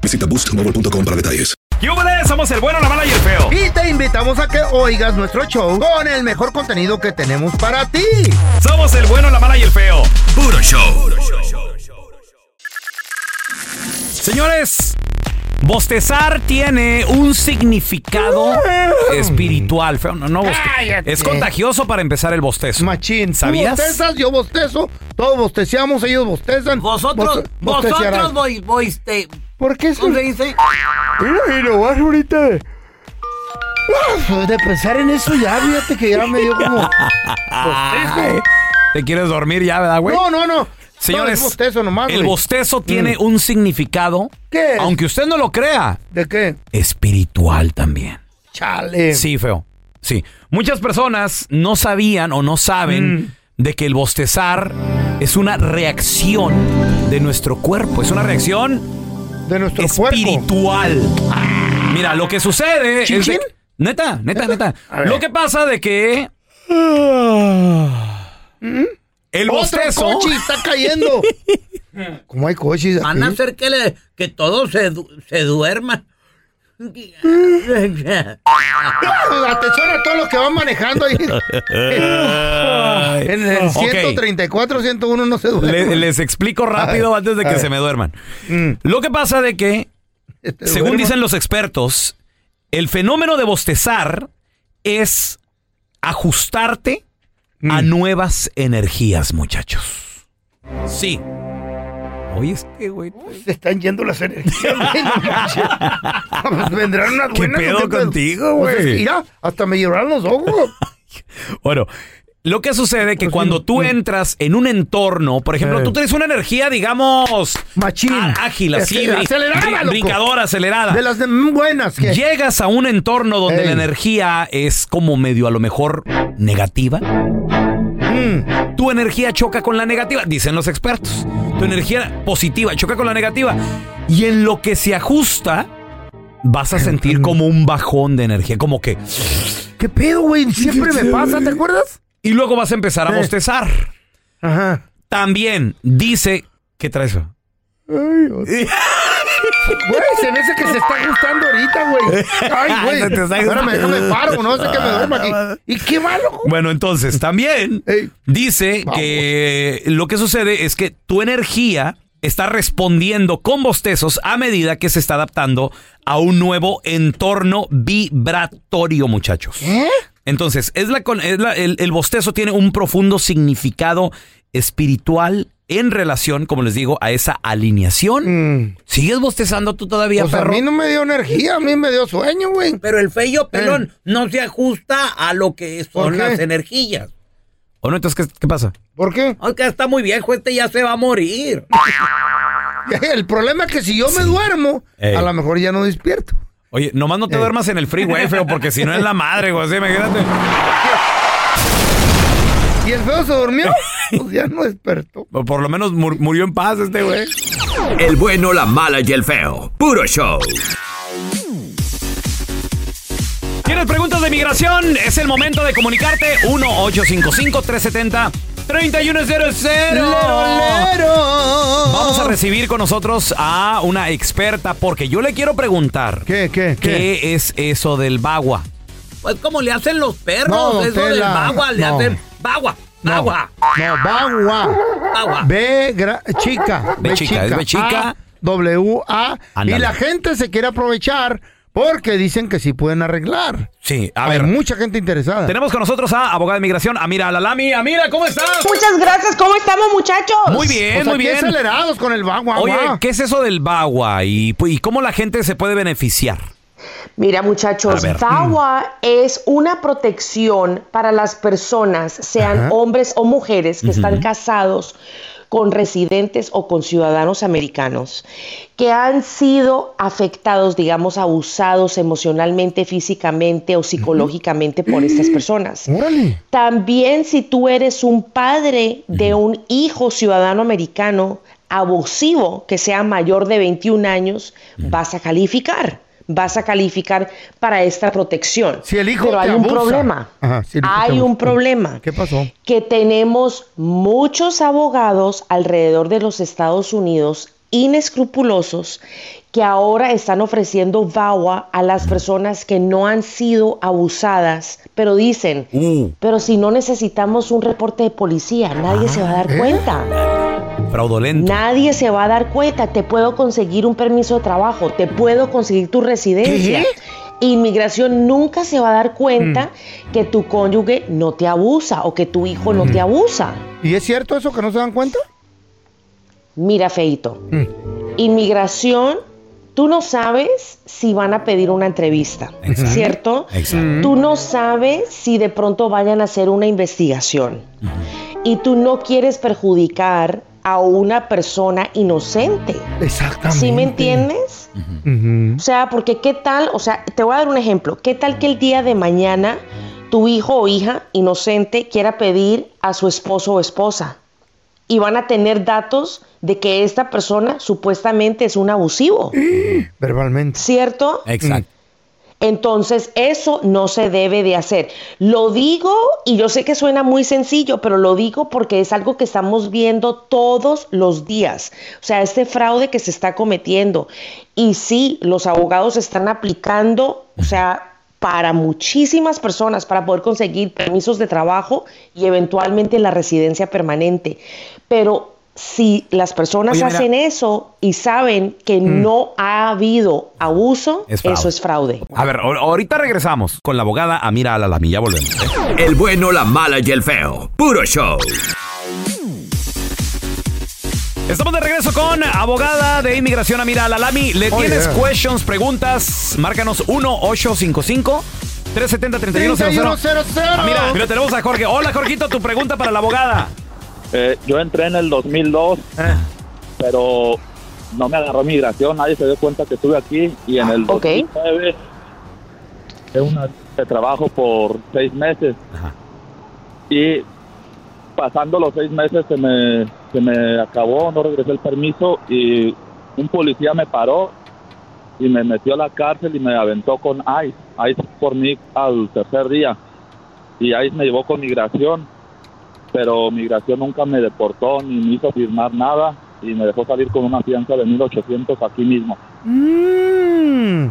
Visita boostmobile.com para detalles. ¡Yúbales! Somos el bueno, la mala y el feo. Y te invitamos a que oigas nuestro show con el mejor contenido que tenemos para ti. Somos el bueno, la mala y el feo. Puro show. Señores, bostezar tiene un significado espiritual. Feo, no, no boste-. Es contagioso para empezar el bostezo. Machín. ¿Sabías? Tú bostezas, yo bostezo. Todos bosteciamos, ellos bostezan. Vosotros, Vos- bosteciarán. vosotros voy, voy, este, ¿Por qué ¿cómo se se dice? Mira, y lo vas ahorita de... Ah, De pensar en eso ya, fíjate que ya me dio como... ¿Te quieres dormir ya, verdad, güey? No, no, no. Señores, No, es bostezo nomás, el güey. bostezo tiene Mm. un significado, ¿Qué es? aunque usted no lo crea, ¿De qué? espiritual también. Chale. Sí, feo. Sí. Muchas personas no sabían o no saben Mm. de que el bostezar es una reacción de nuestro cuerpo. Es una reacción De nuestro cuerpo. espiritual. Mira, lo que sucede es. de-. Neta, neta, neta. Lo que pasa de que. El Otro bostezo. coche está cayendo. ¿Cómo hay coches Van a hacer que, le, que todos se, du- se duerman. Atención a todos los que van manejando ahí. En el Ok. 134, 101 no se duerme. Le- les explico rápido ver, antes de que se me duerman. Mm. Lo que pasa de que Este Según dicen los expertos, el fenómeno de bostezar es ajustarte a nuevas energías, muchachos. Sí. Oye, este güey. Se están yendo las energías, güey, no. Pues Vendrán unas ¿Qué buenas. pedo ¿o qué contigo, Pues es güey? Mira, hasta me lloraron los ojos. Bueno, lo que sucede que Pues sí, cuando tú entras en un entorno, por ejemplo, tú tienes una energía, digamos, Machín. ágil, así, acelerada, brincadora, acelerada. De las de- buenas. Llegas a un entorno donde Ey. la energía es como medio a lo mejor negativa. Mm. Tu energía choca con la negativa, dicen los expertos. Tu energía positiva choca con la negativa. Y en lo que se ajusta, vas a sentir como un bajón de energía, como que... ¿Qué pedo, güey? Siempre me pasa, ¿te acuerdas? Y luego vas a empezar a bostezar. Ajá. También dice... ¿Qué traes? Ay, Güey, se me hace que se está ajustando ahorita, güey. Ay, güey. Se te está Espérame, déjame paro, no sé que me duerma aquí. ¿Y qué malo? Bueno, entonces también Ey. dice Vamos. que lo que sucede es que tu energía está respondiendo con bostezos a medida que se está adaptando a un nuevo entorno vibratorio, muchachos. ¿Eh? Entonces, es la, con- es la- el, el bostezo tiene un profundo significado espiritual en relación, como les digo, a esa alineación. Mm. ¿Sigues bostezando tú todavía, Pues a perro? mí no me dio energía, a mí me dio sueño, güey. Pero el feyo pelón Eh. no se ajusta a lo que ¿Por son las energías. ¿O no? Entonces, ¿qué, qué pasa? ¿Por qué? Aunque está muy viejo, este ya se va a morir. El problema es que si yo me duermo, Ey. a lo mejor ya no despierto. Oye, nomás no te Eh. duermas en el freeway, feo, porque si no es la madre, güey. así, imagínate. ¿Y el feo se durmió? Pues ya no despertó. O Por lo menos mur- murió en paz este güey. El bueno, la mala y el feo. Puro show. ¿Tienes preguntas de migración? Es el momento de comunicarte. 1-855-370-3100. Vamos a recibir con nosotros a una experta porque yo le quiero preguntar. ¿Qué, qué, qué? ¿Qué es eso del bagua? Pues como le hacen los perros, No, eso del bagua, le no. hacen bagua, bagua, no, bagua. bagua. B gra- chica. B chica, es B chica. A, W-A. Y la gente se quiere aprovechar porque dicen que sí pueden arreglar. Sí, a Hay ver. mucha gente interesada. Tenemos con nosotros a abogada de migración, Amira Alalami. Amira, ¿cómo estás? Muchas gracias, ¿cómo estamos muchachos? Muy bien, O sea, muy bien. acelerados con el bagua. Oye, ¿qué es eso del bagua y, y cómo la gente se puede beneficiar? Mira muchachos, A ver. VAWA es una protección para las personas, sean Ajá. hombres o mujeres que están casados con residentes o con ciudadanos americanos que han sido afectados, digamos, abusados emocionalmente, físicamente o psicológicamente por estas personas. Órale. También si tú eres un padre de un hijo ciudadano americano abusivo que sea mayor de 21 años, vas a calificar. Vas a calificar para esta protección. Si el hijo Pero te hay un problema. Ajá, si hay un problema. ¿Qué pasó? Que tenemos muchos abogados alrededor de los Estados Unidos inescrupulosos que ahora están ofreciendo VAWA a las personas que no han sido abusadas, pero dicen, Uh. pero si no necesitamos un reporte de policía, nadie se va a dar ¿eh? cuenta. Fraudulento. Nadie se va a dar cuenta. Te puedo conseguir un permiso de trabajo, te puedo conseguir tu residencia. Inmigración nunca se va a dar cuenta que tu cónyuge no te abusa o que tu hijo no te abusa. ¿Y es cierto eso que no se dan cuenta? Mira, Feito, Mm. inmigración, tú no sabes si van a pedir una entrevista, Exacto. ¿cierto? Exacto. Tú no sabes si de pronto vayan a hacer una investigación y tú no quieres perjudicar a una persona inocente. Exactamente. ¿Sí me entiendes? O sea, porque qué tal, o sea, te voy a dar un ejemplo. ¿Qué tal que el día de mañana tu hijo o hija inocente quiera pedir a su esposo o esposa? Y van a tener datos de que esta persona supuestamente es un abusivo, Verbalmente. ¿cierto? Exacto. Entonces, eso no se debe de hacer. Lo digo y yo sé que suena muy sencillo, pero lo digo porque es algo que estamos viendo todos los días. O sea, este fraude que se está cometiendo. Y sí, los abogados están aplicando, o sea, para muchísimas personas para poder conseguir permisos de trabajo y eventualmente la residencia permanente. Pero si las personas Oye, mira. hacen eso y saben que no ha habido abuso, Es eso es fraude. A ver, ahor- ahorita regresamos con la abogada Amira Alalami. Ya volvemos. ¿eh? El bueno, la mala y el feo. Puro show. Estamos de regreso con abogada de inmigración Amira Alalami. ¿Le Oh, tienes yeah. questions, preguntas? Márcanos 1-855. 370-3100. 3100. Ah, mira, mira, tenemos a Jorge. Hola, Jorgito, tu pregunta para la abogada. Eh, yo entré en el 2002, Eh, pero no me agarró migración, nadie se dio cuenta que estuve aquí y en el Ok. 2009 de una de trabajo por seis meses Ajá. y pasando los seis meses se me, se me acabó, no regresé el permiso y un policía me paró y me metió a la cárcel y me aventó con ICE, ICE por mí al tercer día y ICE me llevó con migración pero migración nunca me deportó ni me hizo firmar nada y me dejó salir con una fianza de 1800 aquí mismo. Mm.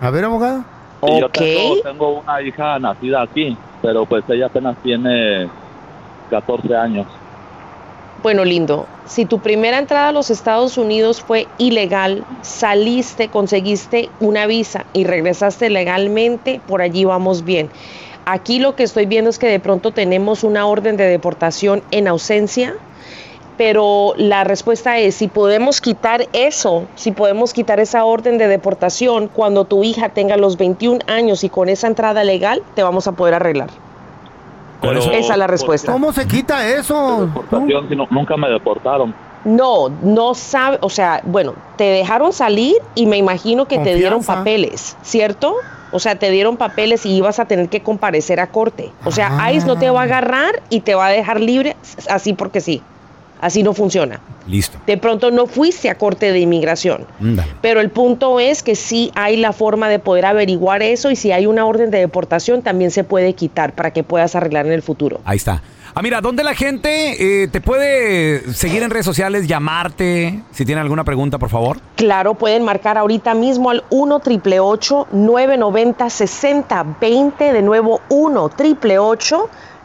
A ver, abogado. Y yo Ok. tengo, tengo una hija nacida aquí, pero pues ella apenas tiene 14 años. Bueno, lindo. Si tu primera entrada a los Estados Unidos fue ilegal, saliste, conseguiste una visa y regresaste legalmente, por allí vamos bien. Aquí lo que estoy viendo es que de pronto tenemos una orden de deportación en ausencia, pero la respuesta es si podemos quitar eso, si podemos quitar esa orden de deportación cuando tu hija tenga los 21 años y con esa entrada legal, te vamos a poder arreglar. Pero, Esa es la ¿por respuesta. ¿Cómo se quita eso? deportación si no- nunca me deportaron. No, no sabe, o sea, bueno, te dejaron salir y me imagino que te dieron papeles, ¿cierto? O sea, te dieron papeles y ibas a tener que comparecer a corte. O sea, Ah. ICE no te va a agarrar y te va a dejar libre así porque sí. Así no funciona. Listo. De pronto no fuiste a corte de inmigración. Pero el punto es que sí hay la forma de poder averiguar eso y si hay una orden de deportación también se puede quitar para que puedas arreglar en el futuro. Ahí está. Ah, mira, ¿dónde la gente eh, te puede seguir en redes sociales, llamarte? Si tiene alguna pregunta, por favor. Claro, pueden marcar ahorita mismo al 1 888 990 6020 De nuevo, 1 888 990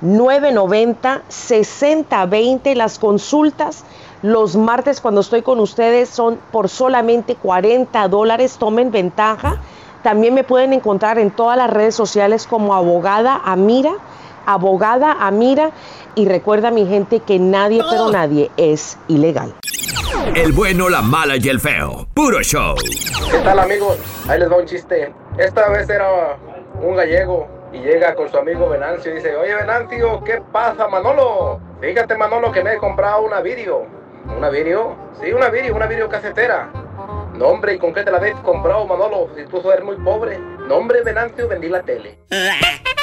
6020 Las consultas Los martes cuando estoy con ustedes son por solamente 40 dólares. Tomen ventaja. También me pueden encontrar en todas las redes sociales como abogada Amira, abogada Amira. Y recuerda mi gente que nadie, pero nadie es ilegal. El bueno, la mala y el feo. Puro show. ¿Qué tal amigos? Ahí les va un chiste. Esta vez era un gallego y llega con su amigo Venancio y dice, oye Venancio, ¿qué pasa Manolo? Fíjate Manolo que me he comprado una vídeo. ¿Una vídeo? Sí, una vídeo, una vídeo casetera. No hombre, ¿y con qué te la habéis comprado Manolo? Si tú eres muy pobre. No hombre, Venancio, vendí la tele.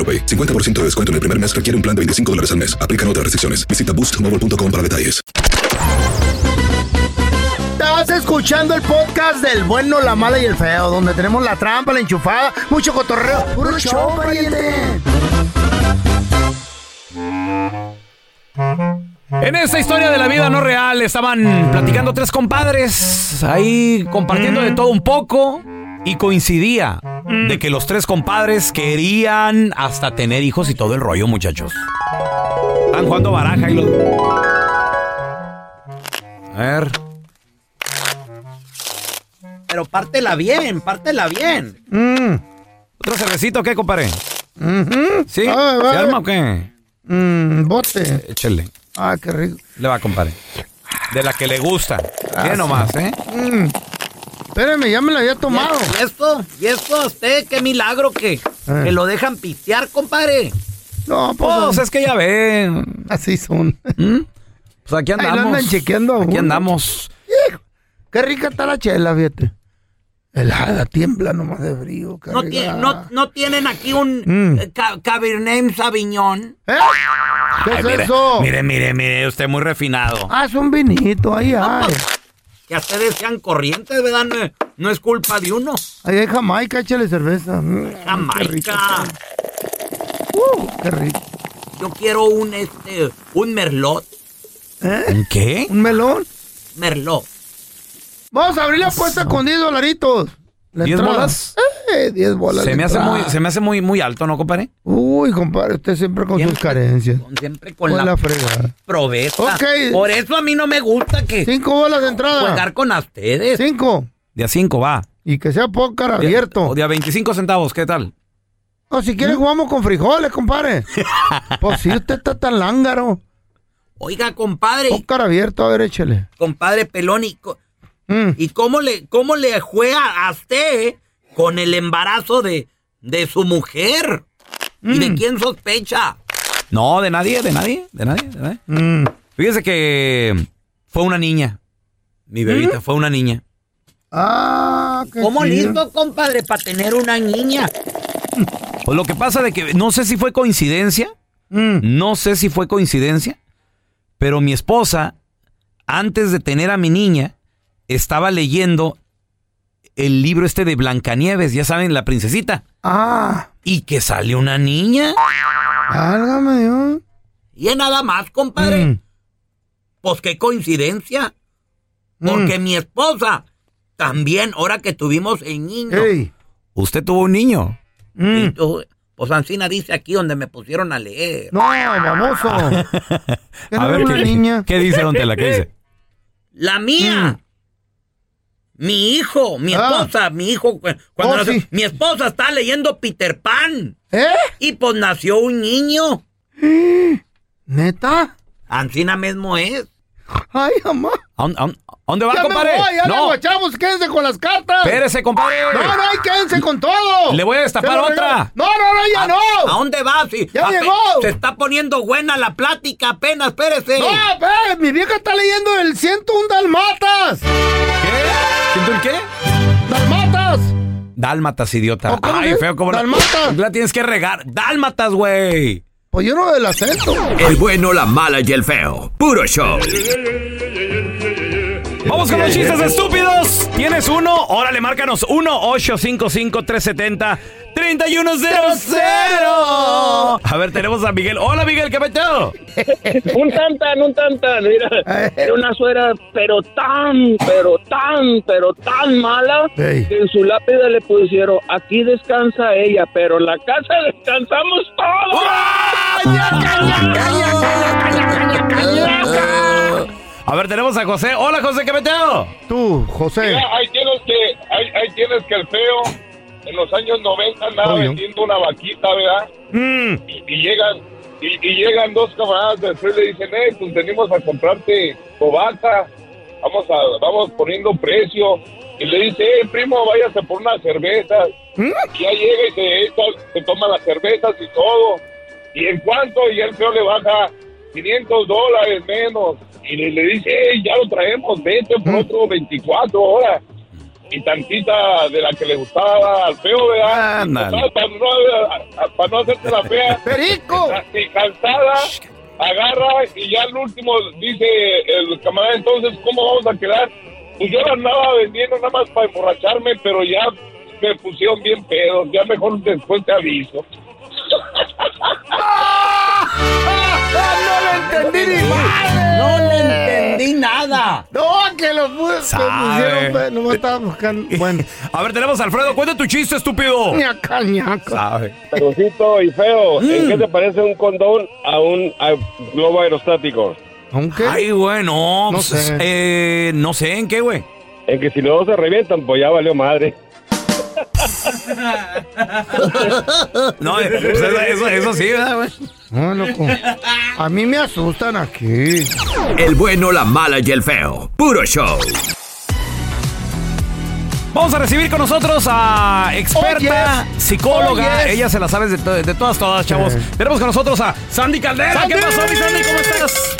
AroPay. 50% de descuento en el primer mes requiere un plan de 25 dólares al mes. Aplican otras restricciones. Visita boostmobile.com para detalles. Estás escuchando el podcast del bueno, la mala y el feo, donde tenemos la trampa, la enchufada, mucho cotorreo. ¡Puro show, pariente! En esta historia de la vida no real estaban platicando tres compadres, ahí compartiendo de todo un poco y coincidía de que los tres compadres querían hasta tener hijos y todo el rollo, muchachos. Están jugando baraja y los... A ver. Pero pártela bien, pártela bien. Mm. ¿Otro cervecito o qué, compadre? ¿Sí? Ah, ¿Se va. arma o qué? Mm, bote. Échale. Ah, qué rico. Le va, compadre. De la que le gusta. Mira nomás, ¿eh? Mm. Espérame, ya me la había tomado. ¿Y esto? ¿Y esto a usted? ¿Qué milagro que, Eh. que lo dejan pistear, compadre? No, pues, Pues es que ya ven. así son. Pues aquí Ahí lo andamos. andan chequeando Aquí uno. andamos. Qué rica está la chela, fíjate. Helada, tiembla nomás de frío. ¿No, rica. tie- no, no tienen aquí un Mm. eh, ca- Cabernet Sauvignon? ¿Eh? ¿Qué Ay, es mire, eso? mire, mire, mire, usted muy refinado. Ah, es un vinito, ahí hay. Que ustedes sean corrientes, ¿verdad? No, es- no es culpa de uno. Ahí hay Jamaica, échale cerveza. Mm, Qué rico. Jamaica. Uh, qué rico. Yo quiero un, este, un merlot. ¿Eh? ¿Qué? ¿Un melón? Merlot. Vamos a abrir la puerta con 10 dolaritos. La ¿Diez entrada. bolas? Eh, 10 bolas. Se me, hace muy, se me hace muy, muy alto, ¿no, compadre? Uy, compadre, usted siempre con sus Siempre- carencias. con- Siempre con Con la, la fregada. proveza. Ok. Por eso a mí no me gusta que Cinco bolas de entrada. jugar con ustedes. Cinco. De a 5 va. Y que sea pócar De- abierto. O de a 25 centavos, ¿qué tal? O si quiere jugamos con frijoles, compadre. pues si usted está tan lángaro. Oiga, compadre, Pócar abierto, a ver, échele. compadre Pelón, ¿y, co- Mm. y cómo, le, cómo le juega a usted con el embarazo de, de su mujer? ¿Y de Mm. quién sospecha? No, de nadie, de nadie, de nadie, de nadie. Mm. Fíjese que fue una niña. Mi bebita fue una niña. Ah, qué ¿Cómo chido. listo, compadre, para tener una niña? Pues lo que pasa de que no sé si fue coincidencia, Mm. no sé si fue coincidencia, pero mi esposa, antes de tener a mi niña, estaba leyendo el libro este de Blancanieves, ya saben, la princesita, Ah, y que sale una niña. válgame Dios. Y es nada más, compadre. Mm. Pues qué coincidencia. Porque mi esposa también, ahora que tuvimos el niño. Usted tuvo un niño. Mm. y tú- pues Ancina dice aquí donde me pusieron a leer. No, baboso. ¿Qué no A ver, ¿qué, niña? ¿qué dice Don Tela? ¿Qué dice? La mía. Mi hijo, mi. Ah. esposa, mi hijo. cu- Cuando Oh, nació- sí. Mi esposa está leyendo Peter Pan. ¿Eh? Y pues nació un niño. ¿Neta? Ancina mismo es. Ay, mamá. ¿A dónde, va, Ya compadre? me voy, ya no, guachamos, quédense con las cartas. espérese, compadre. No, no, quédense con todo. Le voy a destapar otra. No, no, no, ya ¿A, no. ¿A dónde vas? Sí, Ya llegó. Se está poniendo buena la plática apenas, espérese. No, ve, mi vieja está leyendo el 101 Dalmatas. Dálmatas, idiota. ¿O cómo Ay, feo, como Dálmatas. La tienes que regar. Dálmatas, güey. Pues yo no del acento. El bueno, la mala y el feo. Puro show. Vamos con los chistes estúpidos. ¿Tienes uno? Órale, márcanos 1-855-370-3100. A ver, tenemos a Miguel. Hola, Miguel, ¿qué metido? un tantan, un tantan, mira, era una suegra, pero tan, pero tan, pero tan mala, Ey. que en su lápida le pusieron, aquí descansa ella, pero en la casa descansamos todos. A ver, tenemos a José. Hola, José, ¿qué metido? Tú, José. ahí tienes que, ahí, ahí tienes que el feo en los años 90 andaba Obvio. vendiendo una vaquita, ¿verdad? Mm, Y, y llegan y, y llegan dos camaradas del feo y le dicen, eh, pues venimos a comprarte tu vaca, vamos a, vamos poniendo precio. Y le dice, eh, primo, váyase por unas cervezas. Y ya llega y se, echa- se toma las cervezas y todo. Y en cuanto, y el feo le baja 500 dólares menos. Y le, le dice, "Ey, ya lo traemos, vete por otro 24 horas. Y tantita de la que le gustaba al feo, ¿verdad? Ándale. Para no, para no hacerte la fea. Perico. Y cansada, agarra y ya al último dice el camarada, entonces, ¿cómo vamos a quedar? Pues yo la andaba vendiendo nada más para emborracharme, pero ya me pusieron bien pedos, ya mejor después te aviso. no lo entendí ni madre. No le entendí nada. No, que lo pu- me Sabe. pusieron. pe- No me estaba buscando. Bueno, A ver, tenemos a Alfredo. Cuenta tu chiste, estúpido. ñaca, ñaca. Sabe. Perucito y feo, ¿en qué te parece un condón a un a globo aerostático? ¿Aunque? Ay, güey, no. No pues, sé. Eh, no sé, ¿en qué, güey? En que si los dos se revientan, pues ya valió madre. No, eh, pues eso, eso, eso sí, ¿verdad, güey? No, loco. A mí me asustan aquí. El bueno, la mala y el feo. Puro show. Vamos a recibir con nosotros a experta Oh, yes. psicóloga. Oh, yes. Ella se la sabe de, to- de todas, todas, chavos. Tenemos con nosotros a Sandy Caldera. ¡Sandy! ¿Qué pasó, mi Sandy? ¿Cómo estás?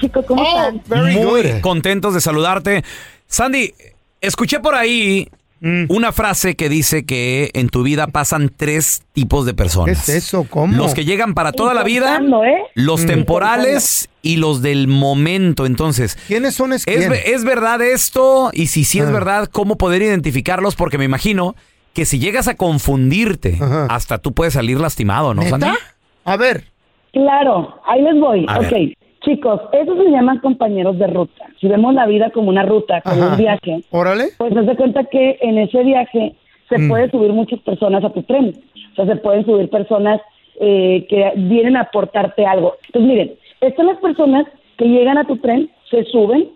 Chicos, ¿cómo Oh, están? Muy good. contentos de saludarte. Sandy, escuché por ahí Mm. una frase que dice que en tu vida pasan tres tipos de ¿Qué personas. es eso? ¿Cómo? Los que llegan para toda la vida, ¿eh? los Mm. temporales y los del momento. Entonces, ¿Quiénes son es ¿es, quién? ve- es verdad esto? Y si sí es Ah. verdad, ¿cómo poder identificarlos? Porque me imagino que si llegas a confundirte, Ajá. hasta tú puedes salir lastimado, ¿no, Sandy? ¿Neta? A ver. Claro, ahí les voy. A ok, ver. Chicos, esos se llaman compañeros de ruta. Si vemos la vida como una ruta, como Ajá. un viaje, Órale. pues haz de cuenta que en ese viaje se Mm. puede subir muchas personas a tu tren. O sea, se pueden subir personas eh, que vienen a aportarte algo. Entonces, miren, están las personas que llegan a tu tren, se suben,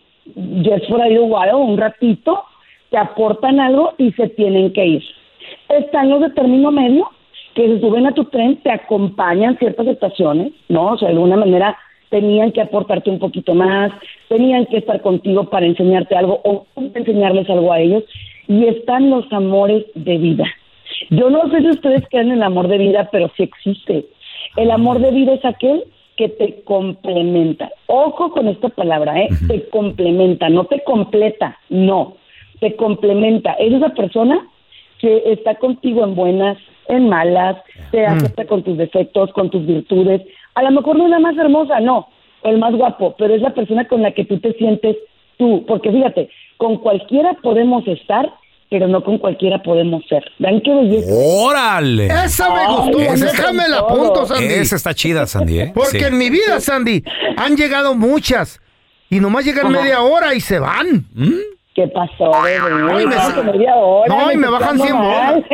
just for a little while, un ratito, te aportan algo y se tienen que ir. Están los de término medio, que se suben a tu tren, te acompañan ciertas estaciones, ¿no? O sea, de alguna manera tenían que aportarte un poquito más, tenían que estar contigo para enseñarte algo o enseñarles algo a ellos. Y están los amores de vida. Yo no sé si ustedes creen en el amor de vida, pero sí existe. El amor de vida es aquel que te complementa. Ojo con esta palabra, ¿eh? Te complementa, no te completa, no. Te complementa. Es esa persona que está contigo en buenas, en malas, te acepta con tus defectos, con tus virtudes. A lo mejor no es la más hermosa, no, o el más guapo, pero es la persona con la que tú te sientes tú. Porque fíjate, con cualquiera podemos estar, pero no con cualquiera podemos ser. ¿Ven qué belleza? ¡Órale! Esa me Ay, gustó. esa Déjame la todo. punto, Sandy. Esa está chida, Sandy, ¿eh? Porque Sí. en mi vida, Sandy, han llegado muchas. Y nomás llegan media hora y se van. ¿Qué pasó, bebé? Ay, me- media hora, No, y me bajan 100 quedando bolas.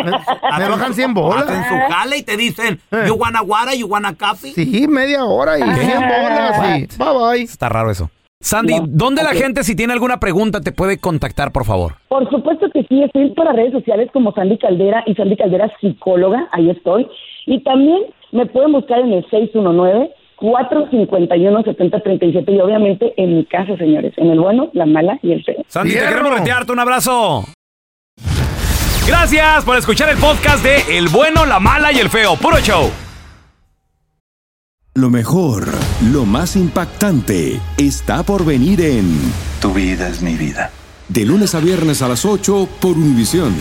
Me, me bajan 100 bolas. Hacen su jale y te dicen, Eh. you wanna water, you wanna coffee. Sí, media hora y 100 bolas. Y bye bye. Está raro eso. Sandy, No, ¿dónde la gente, si tiene alguna pregunta, te puede contactar, por favor? Por supuesto que sí, estoy para redes sociales como Sandy Caldera y Sandy Caldera psicóloga, ahí estoy. Y también me pueden buscar en el 451-7037 y obviamente en mi casa, señores, en el bueno, la mala y el feo. Sandy, te queremos retearte. Un abrazo. Gracias por escuchar el podcast de El bueno, la mala y el feo. Puro show. Lo mejor, lo más impactante, está por venir en Tu vida es mi vida. De lunes a viernes a las 8 por Univisión.